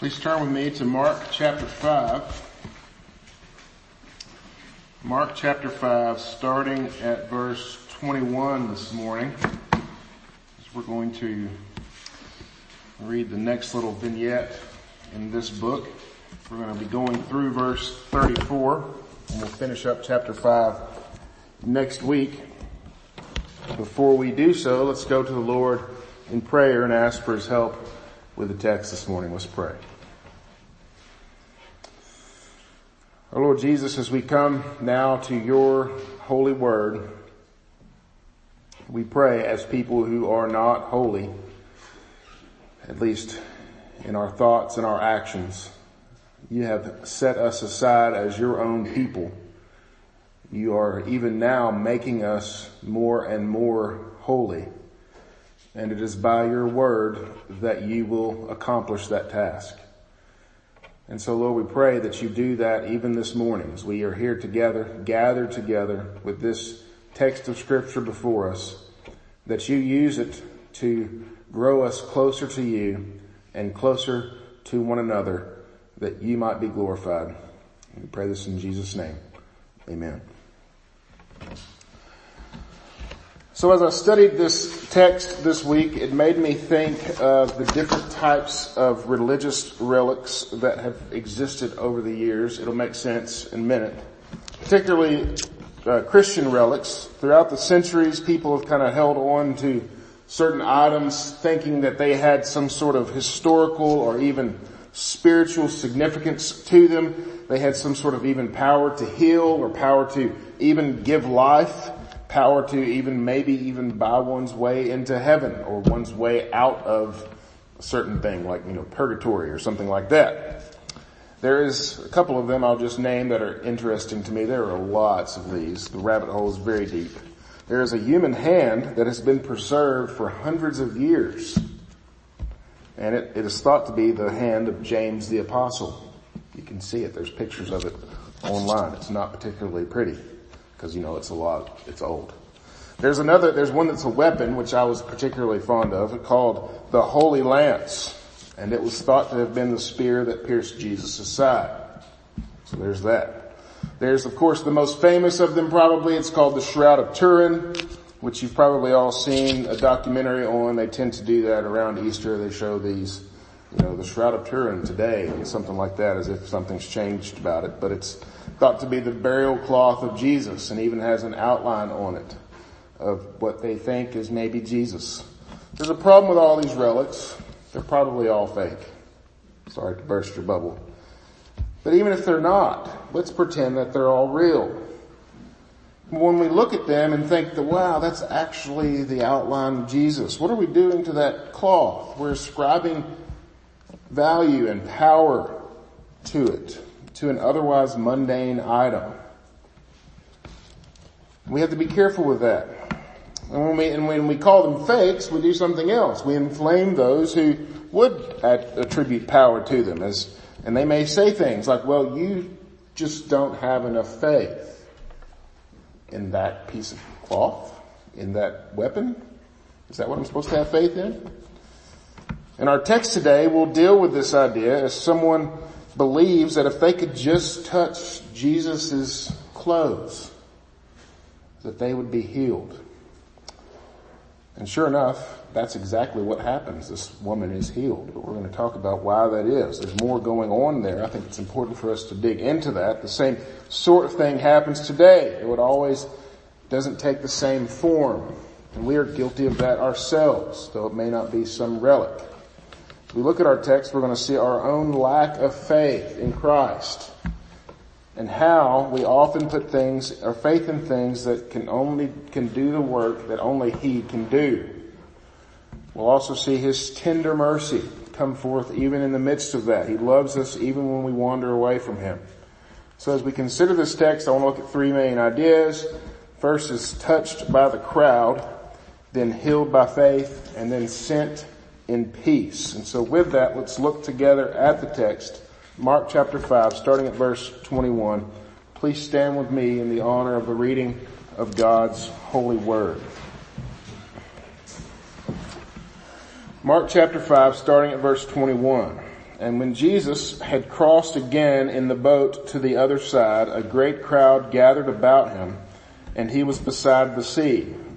Please turn with me to Mark chapter 5. Mark chapter 5, starting at verse 21 this morning. We're going to read the next little vignette in this book. We're going to be going through verse 34 and we'll finish up chapter 5 next week. Before we do so, let's go to the Lord in prayer and ask for his help with the text this morning. Let's pray. Our Lord Jesus, as we come now to your holy word, we pray as people who are not holy, at least in our thoughts and our actions. You have set us aside as your own people. You are even now making us more and more holy. And it is by your word that you will accomplish that task. And so Lord, we pray that you do that even this morning as we are here together, gathered together with this text of scripture before us, that you use it to grow us closer to you and closer to one another that you might be glorified. We pray this in Jesus name. Amen. So as I studied this text this week, it made me think of the different types of religious relics that have existed over the years. It'll make sense in a minute. Particularly uh, Christian relics. Throughout the centuries, people have kind of held on to certain items thinking that they had some sort of historical or even spiritual significance to them. They had some sort of even power to heal or power to even give life power to even maybe even buy one's way into heaven or one's way out of a certain thing like, you know, purgatory or something like that. There is a couple of them I'll just name that are interesting to me. There are lots of these. The rabbit hole is very deep. There is a human hand that has been preserved for hundreds of years. And it, it is thought to be the hand of James the Apostle. You can see it. There's pictures of it online. It's not particularly pretty because you know it's a lot, it's old. There's another, there's one that's a weapon, which I was particularly fond of, called the Holy Lance. And it was thought to have been the spear that pierced Jesus' side. So there's that. There's of course the most famous of them probably, it's called the Shroud of Turin, which you've probably all seen a documentary on. They tend to do that around Easter. They show these, you know, the Shroud of Turin today and something like that as if something's changed about it. But it's thought to be the burial cloth of Jesus and even has an outline on it of what they think is maybe Jesus. There's a problem with all these relics. They're probably all fake. Sorry to burst your bubble. But even if they're not, let's pretend that they're all real. When we look at them and think that, wow, that's actually the outline of Jesus, what are we doing to that cloth? We're ascribing value and power to it to an otherwise mundane item. We have to be careful with that. And when we, and when we call them fakes, we do something else. We inflame those who would attribute power to them as, and they may say things like, well, you just don't have enough faith in that piece of cloth, in that weapon. Is that what I'm supposed to have faith in? In our text today, we'll deal with this idea as someone believes that if they could just touch Jesus' clothes, that they would be healed. And sure enough, that's exactly what happens. This woman is healed, but we're going to talk about why that is. There's more going on there. I think it's important for us to dig into that. The same sort of thing happens today. It would always doesn't take the same form. And we are guilty of that ourselves, though it may not be some relic we look at our text, we're going to see our own lack of faith in Christ and how we often put things, our faith in things that can only, can do the work that only He can do. We'll also see His tender mercy come forth even in the midst of that. He loves us even when we wander away from Him. So as we consider this text, I want to look at three main ideas. First is touched by the crowd, then healed by faith, and then sent in peace. And so with that, let's look together at the text, Mark chapter 5, starting at verse 21. Please stand with me in the honor of the reading of God's holy word. Mark chapter 5, starting at verse 21. And when Jesus had crossed again in the boat to the other side, a great crowd gathered about him, and he was beside the sea.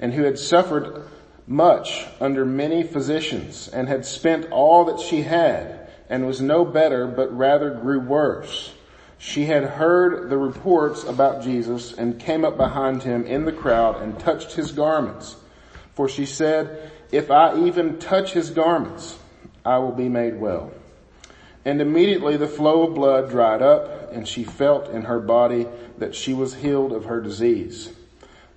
and who had suffered much under many physicians and had spent all that she had and was no better but rather grew worse. She had heard the reports about Jesus and came up behind him in the crowd and touched his garments. For she said, if I even touch his garments, I will be made well. And immediately the flow of blood dried up and she felt in her body that she was healed of her disease.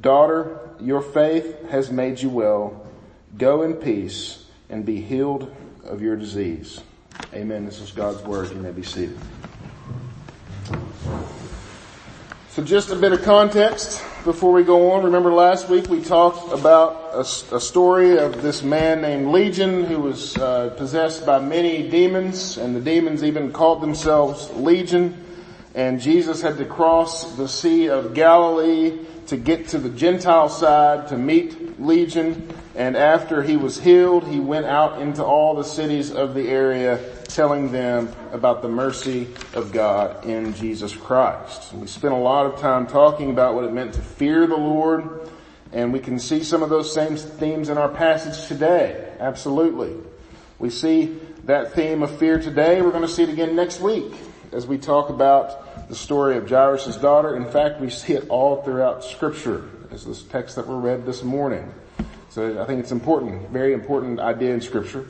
daughter, your faith has made you well. Go in peace and be healed of your disease. Amen. This is God's word. You may be seated. So just a bit of context before we go on. Remember last week we talked about a, a story of this man named Legion who was uh, possessed by many demons and the demons even called themselves Legion and Jesus had to cross the Sea of Galilee to get to the Gentile side to meet Legion and after he was healed he went out into all the cities of the area telling them about the mercy of God in Jesus Christ. We spent a lot of time talking about what it meant to fear the Lord, and we can see some of those same themes in our passage today. Absolutely. We see that theme of fear today. We're going to see it again next week as we talk about the story of Jairus' daughter. In fact, we see it all throughout scripture as this text that we read this morning. So I think it's important, very important idea in scripture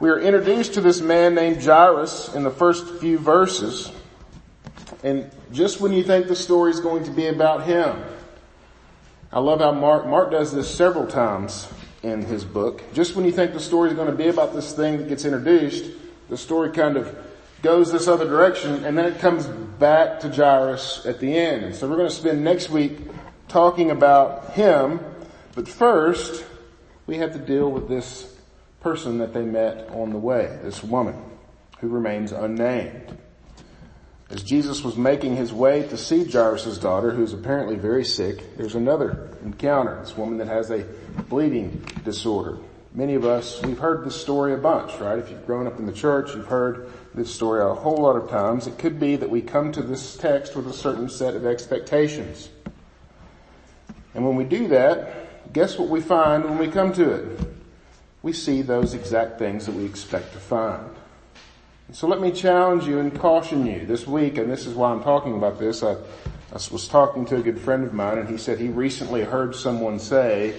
we are introduced to this man named Jairus in the first few verses. And just when you think the story is going to be about him, I love how Mark, Mark does this several times in his book. Just when you think the story is going to be about this thing that gets introduced, the story kind of goes this other direction and then it comes back to Jairus at the end. And so we're going to spend next week talking about him, but first we have to deal with this person that they met on the way, this woman who remains unnamed. As Jesus was making his way to see Jairus' daughter, who's apparently very sick, there's another encounter. This woman that has a bleeding disorder. Many of us, we've heard this story a bunch, right? If you've grown up in the church, you've heard this story a whole lot of times. It could be that we come to this text with a certain set of expectations. And when we do that, guess what we find when we come to it? we see those exact things that we expect to find. So let me challenge you and caution you this week, and this is why I'm talking about this. I, I was talking to a good friend of mine and he said he recently heard someone say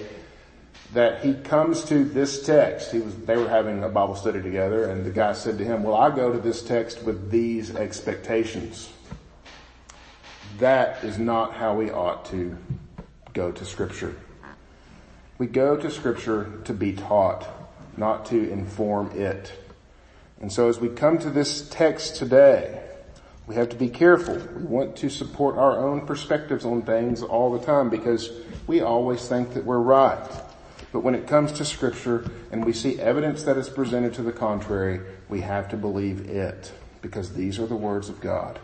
that he comes to this text. He was, they were having a Bible study together and the guy said to him, well, I go to this text with these expectations. That is not how we ought to go to scripture. We go to scripture to be taught, not to inform it. And so as we come to this text today, we have to be careful. We want to support our own perspectives on things all the time because we always think that we're right. But when it comes to scripture and we see evidence that is presented to the contrary, we have to believe it because these are the words of God.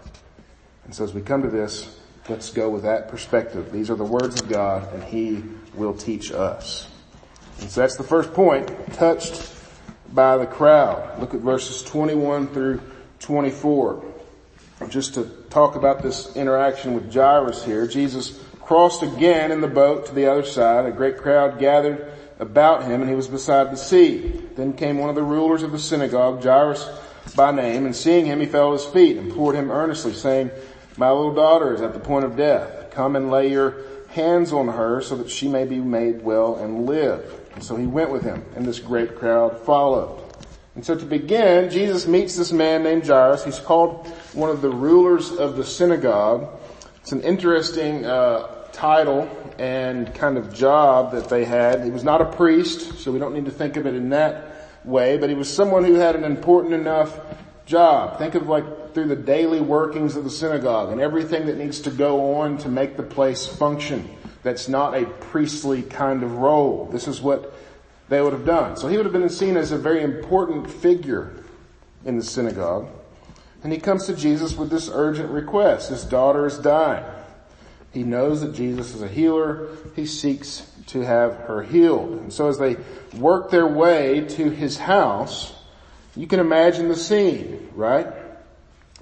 And so as we come to this, let's go with that perspective. These are the words of God and He will teach us. And so that's the first point, touched by the crowd. Look at verses 21 through 24. Just to talk about this interaction with Jairus here, Jesus crossed again in the boat to the other side. A great crowd gathered about him and he was beside the sea. Then came one of the rulers of the synagogue, Jairus by name, and seeing him, he fell at his feet and implored him earnestly, saying, My little daughter is at the point of death. Come and lay your hands on her so that she may be made well and live. And so he went with him, and this great crowd followed. And so to begin, Jesus meets this man named Jairus. He's called one of the rulers of the synagogue. It's an interesting uh, title and kind of job that they had. He was not a priest, so we don't need to think of it in that way, but he was someone who had an important enough job. Think of like through the daily workings of the synagogue and everything that needs to go on to make the place function. That's not a priestly kind of role. This is what they would have done. So he would have been seen as a very important figure in the synagogue. And he comes to Jesus with this urgent request. His daughter is dying. He knows that Jesus is a healer. He seeks to have her healed. And so as they work their way to his house, you can imagine the scene, right?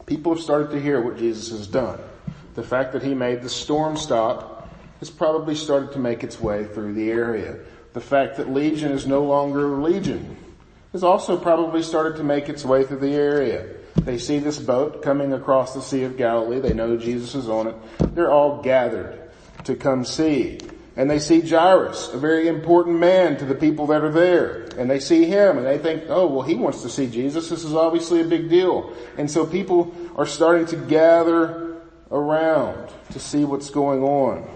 People have started to hear what Jesus has done. The fact that he made the storm stop has probably started to make its way through the area. The fact that Legion is no longer Legion has also probably started to make its way through the area. They see this boat coming across the Sea of Galilee. They know Jesus is on it. They're all gathered to come see. And they see Jairus, a very important man to the people that are there. And they see him and they think, oh, well, he wants to see Jesus. This is obviously a big deal. And so people are starting to gather around to see what's going on.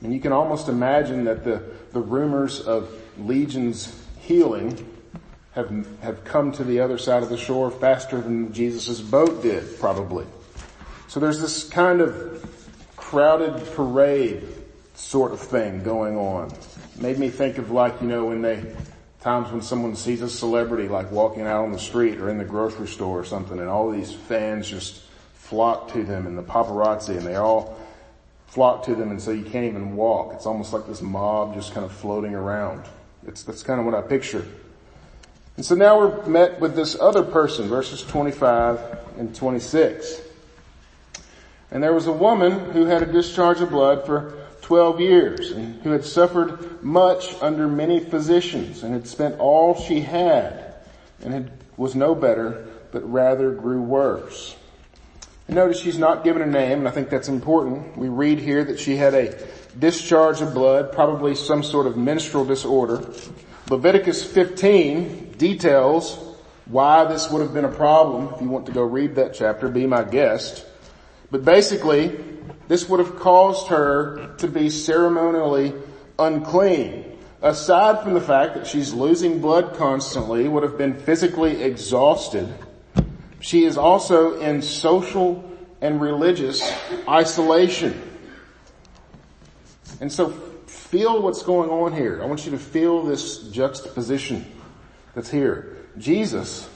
And you can almost imagine that the, the rumors of Legion's healing have, have come to the other side of the shore faster than Jesus' boat did, probably. So there's this kind of crowded parade sort of thing going on. Made me think of like, you know, when they, times when someone sees a celebrity like walking out on the street or in the grocery store or something and all these fans just flock to them and the paparazzi and they all flock to them and so you can't even walk. It's almost like this mob just kind of floating around. It's, that's kind of what I picture. And so now we're met with this other person, verses 25 and 26. And there was a woman who had a discharge of blood for 12 years and who had suffered much under many physicians and had spent all she had and had, was no better, but rather grew worse. And notice she's not given a name, and I think that's important. We read here that she had a discharge of blood, probably some sort of menstrual disorder. Leviticus 15 details why this would have been a problem. If you want to go read that chapter, be my guest. But basically, this would have caused her to be ceremonially unclean. Aside from the fact that she's losing blood constantly, would have been physically exhausted, she is also in social and religious isolation. And so feel what's going on here. I want you to feel this juxtaposition that's here. Jesus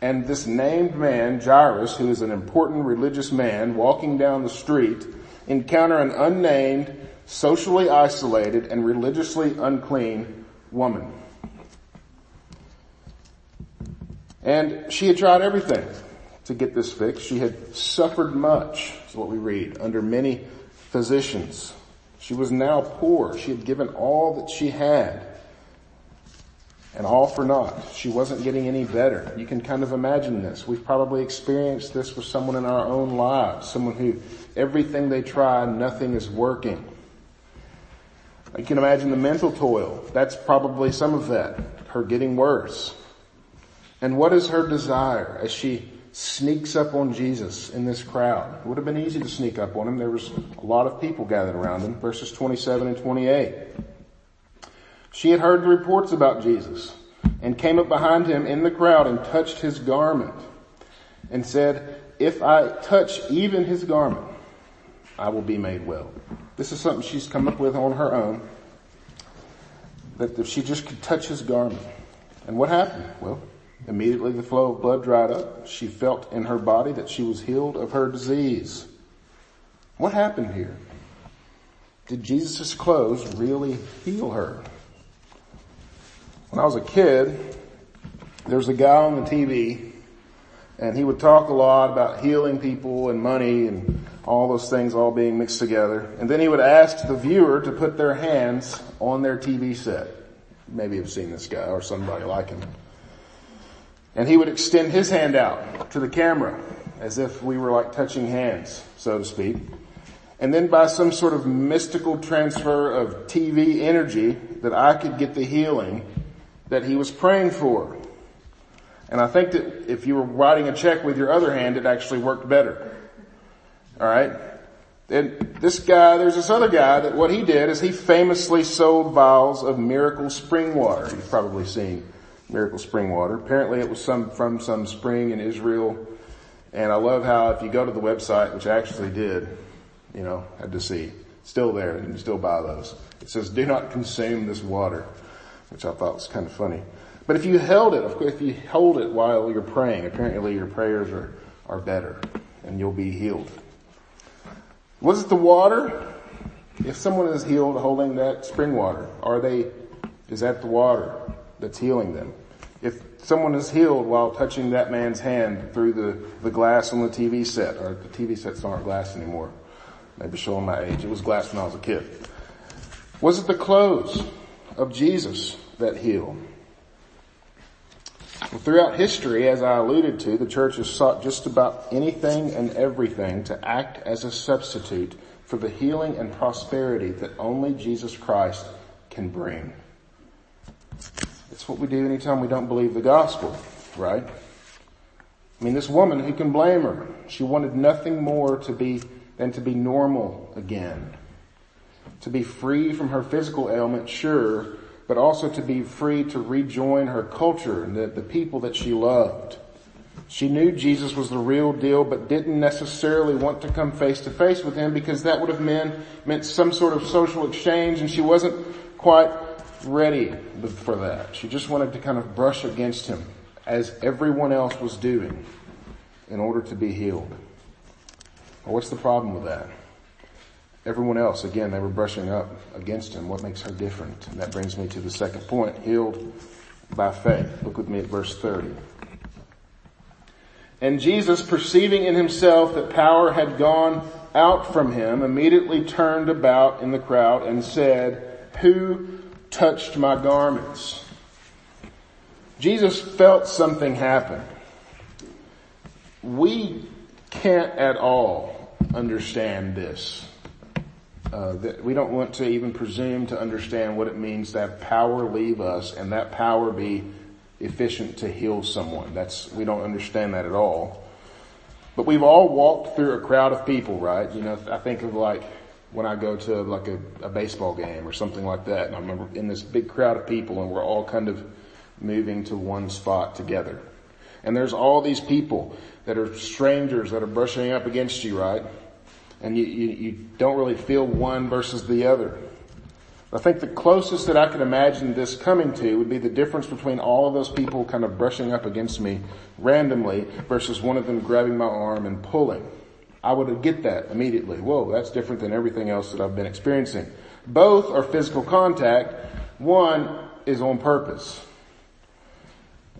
and this named man, Jairus, who is an important religious man walking down the street, encounter an unnamed, socially isolated, and religiously unclean woman. And she had tried everything to get this fixed. She had suffered much, is what we read, under many physicians. She was now poor. She had given all that she had. And all for naught. She wasn't getting any better. You can kind of imagine this. We've probably experienced this with someone in our own lives. Someone who everything they try, nothing is working. You can imagine the mental toil. That's probably some of that. Her getting worse. And what is her desire as she sneaks up on Jesus in this crowd? It would have been easy to sneak up on him. There was a lot of people gathered around him. Verses 27 and 28. She had heard the reports about Jesus and came up behind him in the crowd and touched his garment and said, if I touch even his garment, I will be made well. This is something she's come up with on her own. That if she just could touch his garment. And what happened? Well, immediately the flow of blood dried up. She felt in her body that she was healed of her disease. What happened here? Did Jesus' clothes really heal her? When I was a kid, there was a guy on the TV and he would talk a lot about healing people and money and all those things all being mixed together. And then he would ask the viewer to put their hands on their TV set. Maybe you've seen this guy or somebody like him. And he would extend his hand out to the camera as if we were like touching hands, so to speak. And then by some sort of mystical transfer of TV energy that I could get the healing that he was praying for. And I think that if you were writing a check with your other hand, it actually worked better. Alright? And this guy, there's this other guy that what he did is he famously sold vials of miracle spring water. You've probably seen miracle spring water. Apparently it was some, from some spring in Israel. And I love how if you go to the website, which I actually did, you know, had to see, still there, you can still buy those. It says, do not consume this water, which I thought was kind of funny. But if you held it, if you hold it while you're praying, apparently your prayers are, are better and you'll be healed. Was it the water? If someone is healed holding that spring water, are they, is that the water that's healing them? If someone is healed while touching that man's hand through the, the glass on the TV set, or the TV sets aren't glass anymore, maybe showing my age, it was glass when I was a kid. Was it the clothes of Jesus that healed? Well, throughout history, as I alluded to, the church has sought just about anything and everything to act as a substitute for the healing and prosperity that only Jesus Christ can bring. It's what we do anytime we don't believe the gospel, right? I mean, this woman, who can blame her? She wanted nothing more to be than to be normal again. To be free from her physical ailment, sure, but also to be free to rejoin her culture and the, the people that she loved. She knew Jesus was the real deal, but didn't necessarily want to come face to face with him because that would have meant, meant some sort of social exchange and she wasn't quite ready for that. She just wanted to kind of brush against him as everyone else was doing in order to be healed. Well, what's the problem with that? Everyone else, again, they were brushing up against him. What makes her different? And that brings me to the second point, healed by faith. Look with me at verse 30. And Jesus, perceiving in himself that power had gone out from him, immediately turned about in the crowd and said, Who touched my garments? Jesus felt something happen. We can't at all understand this. Uh, that we don't want to even presume to understand what it means to have power leave us and that power be efficient to heal someone. That's, we don't understand that at all. But we've all walked through a crowd of people, right? You know, I think of like when I go to like a, a baseball game or something like that and I remember in this big crowd of people and we're all kind of moving to one spot together. And there's all these people that are strangers that are brushing up against you, right? And you, you, you don't really feel one versus the other. I think the closest that I could imagine this coming to would be the difference between all of those people kind of brushing up against me randomly versus one of them grabbing my arm and pulling. I would get that immediately. Whoa, that's different than everything else that I've been experiencing. Both are physical contact. One is on purpose.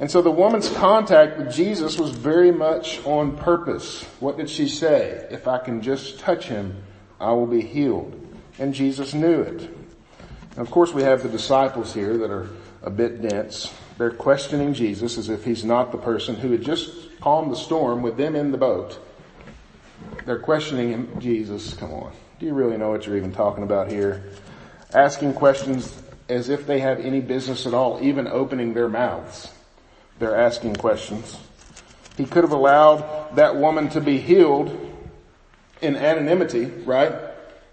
And so the woman's contact with Jesus was very much on purpose. What did she say? If I can just touch him, I will be healed. And Jesus knew it. And of course we have the disciples here that are a bit dense. They're questioning Jesus as if he's not the person who had just calmed the storm with them in the boat. They're questioning him, Jesus, come on. Do you really know what you're even talking about here? Asking questions as if they have any business at all, even opening their mouths. They're asking questions. He could have allowed that woman to be healed in anonymity, right?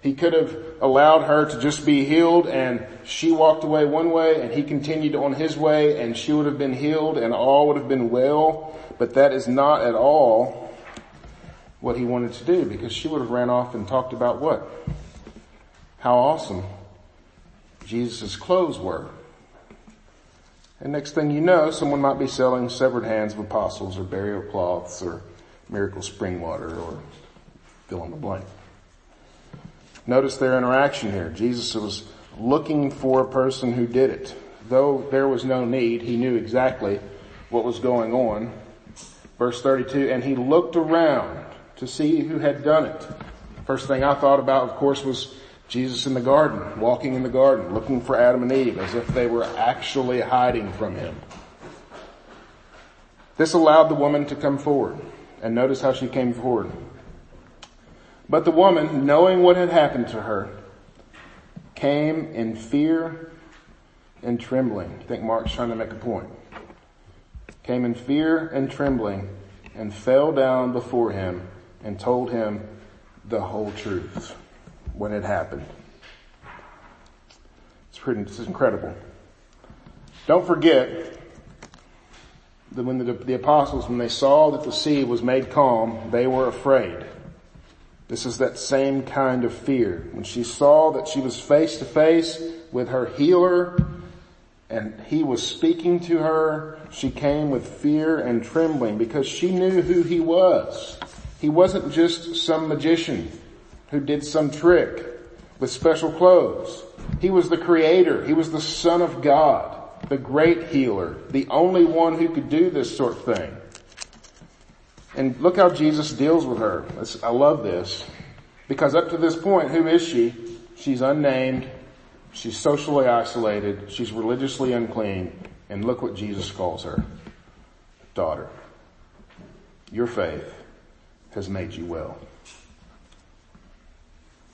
He could have allowed her to just be healed and she walked away one way and he continued on his way and she would have been healed and all would have been well. But that is not at all what he wanted to do because she would have ran off and talked about what? How awesome Jesus' clothes were. And next thing you know, someone might be selling severed hands of apostles or burial cloths or miracle spring water or fill in the blank. Notice their interaction here. Jesus was looking for a person who did it. Though there was no need, he knew exactly what was going on. Verse 32, and he looked around to see who had done it. First thing I thought about, of course, was Jesus in the garden, walking in the garden, looking for Adam and Eve as if they were actually hiding from him. This allowed the woman to come forward. And notice how she came forward. But the woman, knowing what had happened to her, came in fear and trembling. I think Mark's trying to make a point. Came in fear and trembling and fell down before him and told him the whole truth when it happened. It's pretty, it's incredible. Don't forget that when the, the apostles, when they saw that the sea was made calm, they were afraid. This is that same kind of fear. When she saw that she was face to face with her healer and he was speaking to her, she came with fear and trembling because she knew who he was. He wasn't just some magician who did some trick with special clothes. He was the creator. He was the son of God the great healer, the only one who could do this sort of thing. And look how Jesus deals with her. I love this. Because up to this point, who is she? She's unnamed. She's socially isolated. She's religiously unclean. And look what Jesus calls her. Daughter, your faith has made you well.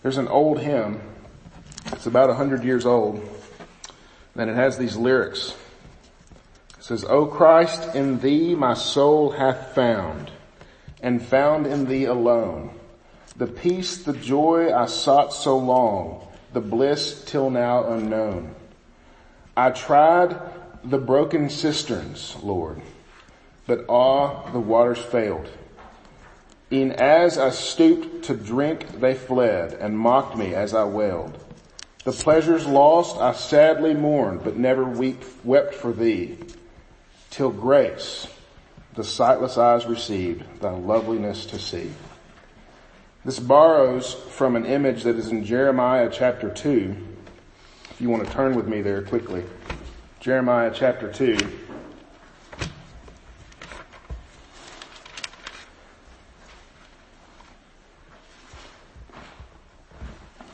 There's an old hymn. It's about a hundred years old. And it has these lyrics. It says, O Christ, in thee my soul hath found, and found in thee alone, the peace, the joy I sought so long, the bliss till now unknown. I tried the broken cisterns, Lord, but ah, the waters failed. E'en as I stooped to drink, they fled and mocked me as I wailed. The pleasures lost I sadly mourned, but never weep, wept for thee, till grace the sightless eyes received, thy loveliness to see. This borrows from an image that is in Jeremiah chapter 2. If you want to turn with me there quickly. Jeremiah chapter 2.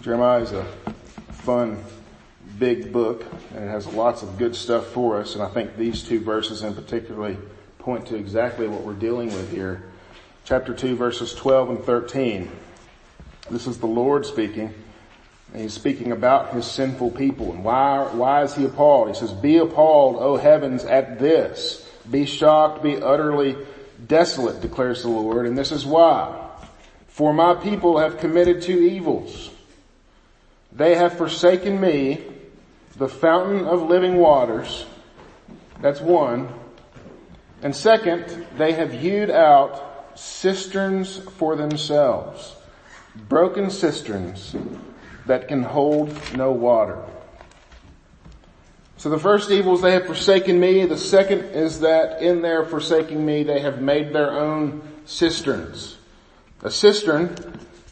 Jeremiah is a fun, big book, and it has lots of good stuff for us. And I think these two verses in particularly point to exactly what we're dealing with here. Chapter 2 verses 12 and 13. This is the Lord speaking. And he's speaking about his sinful people. And why, why is he appalled? He says, be appalled, O heavens, at this. Be shocked, be utterly desolate, declares the Lord. And this is why. For my people have committed two evils. They have forsaken me, the fountain of living waters. That's one. And second, they have hewed out cisterns for themselves. Broken cisterns that can hold no water. So the first evil is they have forsaken me. The second is that in their forsaking me, they have made their own cisterns. A cistern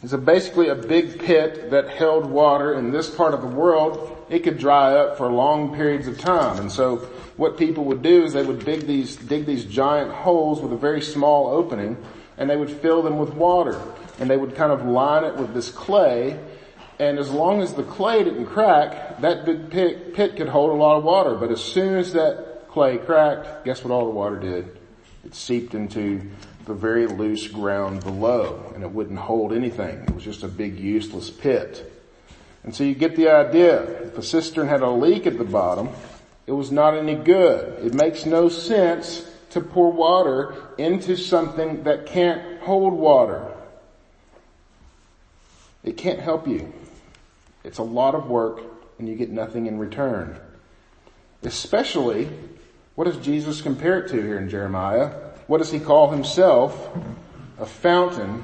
is a basically a big pit that held water in this part of the world. It could dry up for long periods of time. And so what people would do is they would dig these, dig these giant holes with a very small opening and they would fill them with water and they would kind of line it with this clay and as long as the clay didn't crack, that big pit, pit could hold a lot of water. But as soon as that clay cracked, guess what all the water did? It seeped into the very loose ground below and it wouldn't hold anything. It was just a big useless pit. And so you get the idea. If a cistern had a leak at the bottom, it was not any good. It makes no sense to pour water into something that can't hold water. It can't help you. It's a lot of work and you get nothing in return. Especially, what does Jesus compare it to here in Jeremiah? What does he call himself? A fountain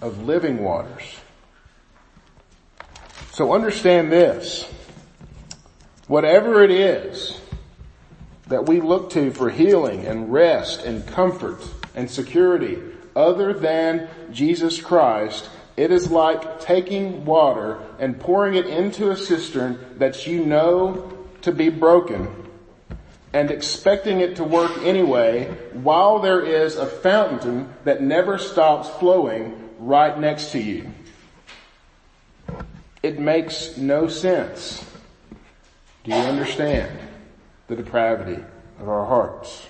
of living waters. So understand this. Whatever it is that we look to for healing and rest and comfort and security other than Jesus Christ, it is like taking water and pouring it into a cistern that you know to be broken and expecting it to work anyway while there is a fountain that never stops flowing right next to you. It makes no sense. Do you understand the depravity of our hearts?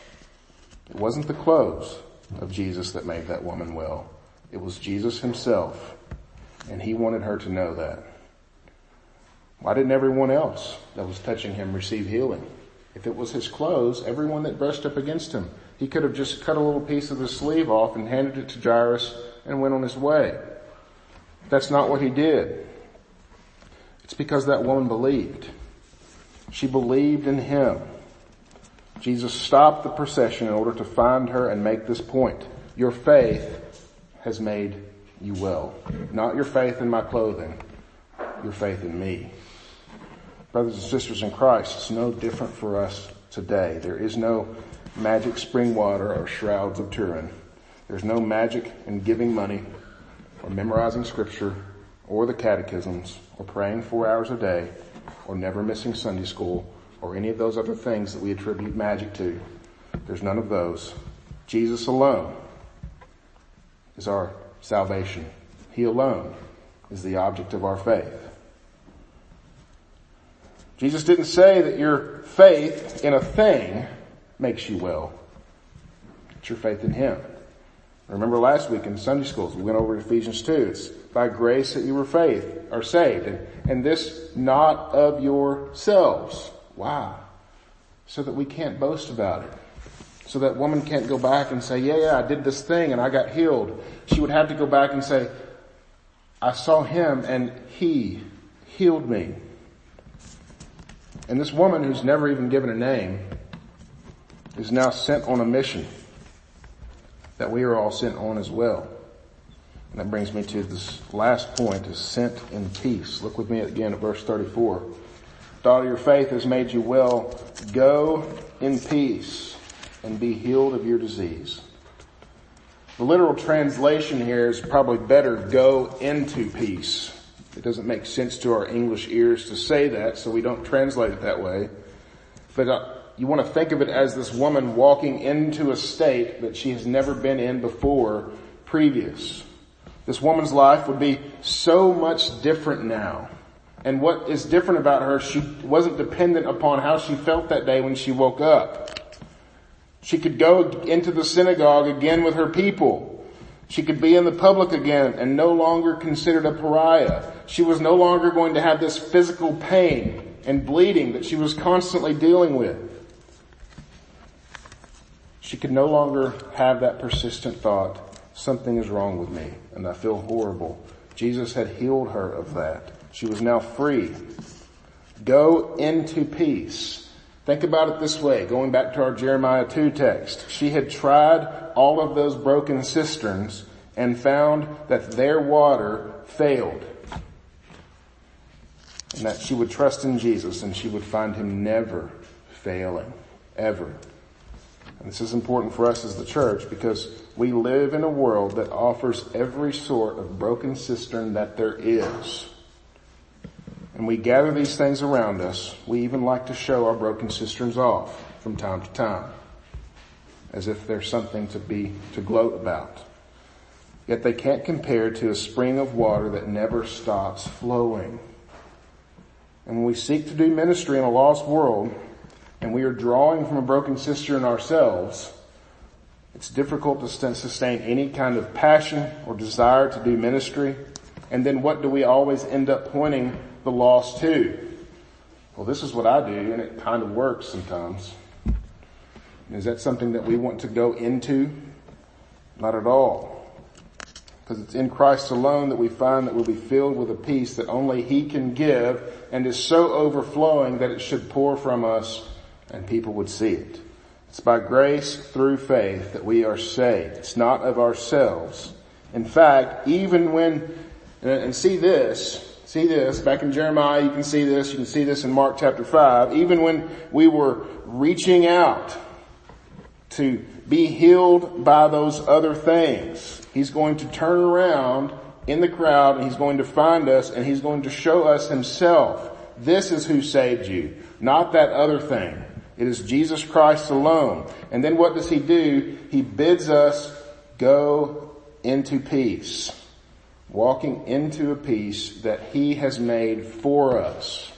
It wasn't the clothes of Jesus that made that woman well. It was Jesus himself. And he wanted her to know that. Why didn't everyone else that was touching him receive healing? If it was his clothes, everyone that brushed up against him, he could have just cut a little piece of the sleeve off and handed it to Jairus and went on his way. That's not what he did. It's because that woman believed. She believed in him. Jesus stopped the procession in order to find her and make this point. Your faith has made you well. Not your faith in my clothing, your faith in me. Brothers and sisters in Christ, it's no different for us today. There is no magic spring water or shrouds of Turin. There's no magic in giving money or memorizing scripture or the catechisms or praying four hours a day or never missing Sunday school or any of those other things that we attribute magic to. There's none of those. Jesus alone is our salvation. He alone is the object of our faith. Jesus didn't say that your faith in a thing makes you well. It's your faith in Him. Remember last week in Sunday schools, we went over Ephesians 2. It's by grace that you were faith, are saved. And, and this not of yourselves. Why? So that we can't boast about it. So that woman can't go back and say, yeah, yeah, I did this thing and I got healed. She would have to go back and say, I saw him and he healed me. And this woman who's never even given a name is now sent on a mission that we are all sent on as well. And that brings me to this last point is sent in peace. Look with me again at verse 34. Daughter, your faith has made you well. Go in peace and be healed of your disease. The literal translation here is probably better go into peace. It doesn't make sense to our English ears to say that, so we don't translate it that way. But uh, you want to think of it as this woman walking into a state that she has never been in before previous. This woman's life would be so much different now. And what is different about her, she wasn't dependent upon how she felt that day when she woke up. She could go into the synagogue again with her people. She could be in the public again and no longer considered a pariah. She was no longer going to have this physical pain and bleeding that she was constantly dealing with. She could no longer have that persistent thought, something is wrong with me and I feel horrible. Jesus had healed her of that. She was now free. Go into peace. Think about it this way, going back to our Jeremiah 2 text. She had tried all of those broken cisterns and found that their water failed. And that she would trust in Jesus and she would find him never failing. Ever. And this is important for us as the church because we live in a world that offers every sort of broken cistern that there is. And we gather these things around us. We even like to show our broken cisterns off from time to time. As if there's something to be, to gloat about. Yet they can't compare to a spring of water that never stops flowing. And when we seek to do ministry in a lost world, and we are drawing from a broken cistern ourselves, it's difficult to sustain any kind of passion or desire to do ministry. And then what do we always end up pointing the lost to? Well, this is what I do and it kind of works sometimes. Is that something that we want to go into? Not at all. Because it's in Christ alone that we find that we'll be filled with a peace that only He can give and is so overflowing that it should pour from us and people would see it. It's by grace through faith that we are saved. It's not of ourselves. In fact, even when, and see this, see this, back in Jeremiah you can see this, you can see this in Mark chapter 5, even when we were reaching out to be healed by those other things, He's going to turn around in the crowd and He's going to find us and He's going to show us Himself. This is who saved you, not that other thing. It is Jesus Christ alone. And then what does he do? He bids us go into peace. Walking into a peace that he has made for us.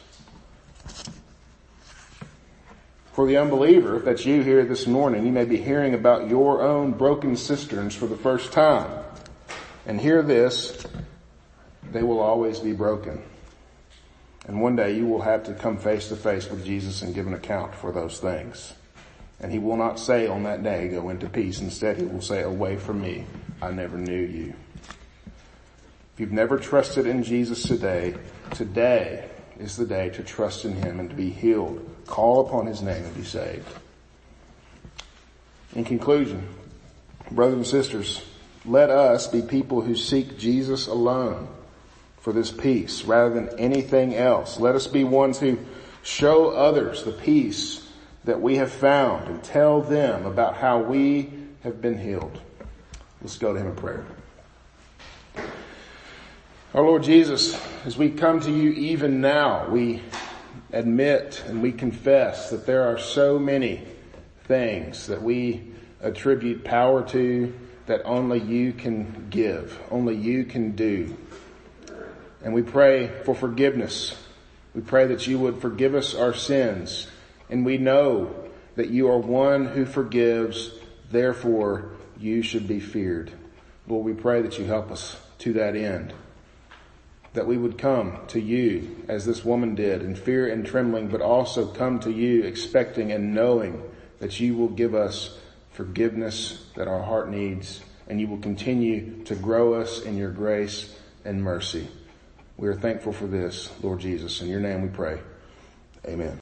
For the unbeliever, if that's you here this morning, you may be hearing about your own broken cisterns for the first time. And hear this, they will always be broken. And one day you will have to come face to face with Jesus and give an account for those things. And he will not say on that day, go into peace. Instead, he will say, away from me. I never knew you. If you've never trusted in Jesus today, today is the day to trust in him and to be healed. Call upon his name and be saved. In conclusion, brothers and sisters, let us be people who seek Jesus alone for this peace rather than anything else. Let us be ones who show others the peace that we have found and tell them about how we have been healed. Let's go to him in prayer. Our Lord Jesus, as we come to you even now, we admit and we confess that there are so many things that we attribute power to that only you can give, only you can do. And we pray for forgiveness. We pray that you would forgive us our sins. And we know that you are one who forgives, therefore you should be feared. Lord, we pray that you help us to that end. That we would come to you as this woman did in fear and trembling, but also come to you expecting and knowing that you will give us forgiveness that our heart needs and you will continue to grow us in your grace and mercy. We are thankful for this, Lord Jesus. In your name we pray. Amen.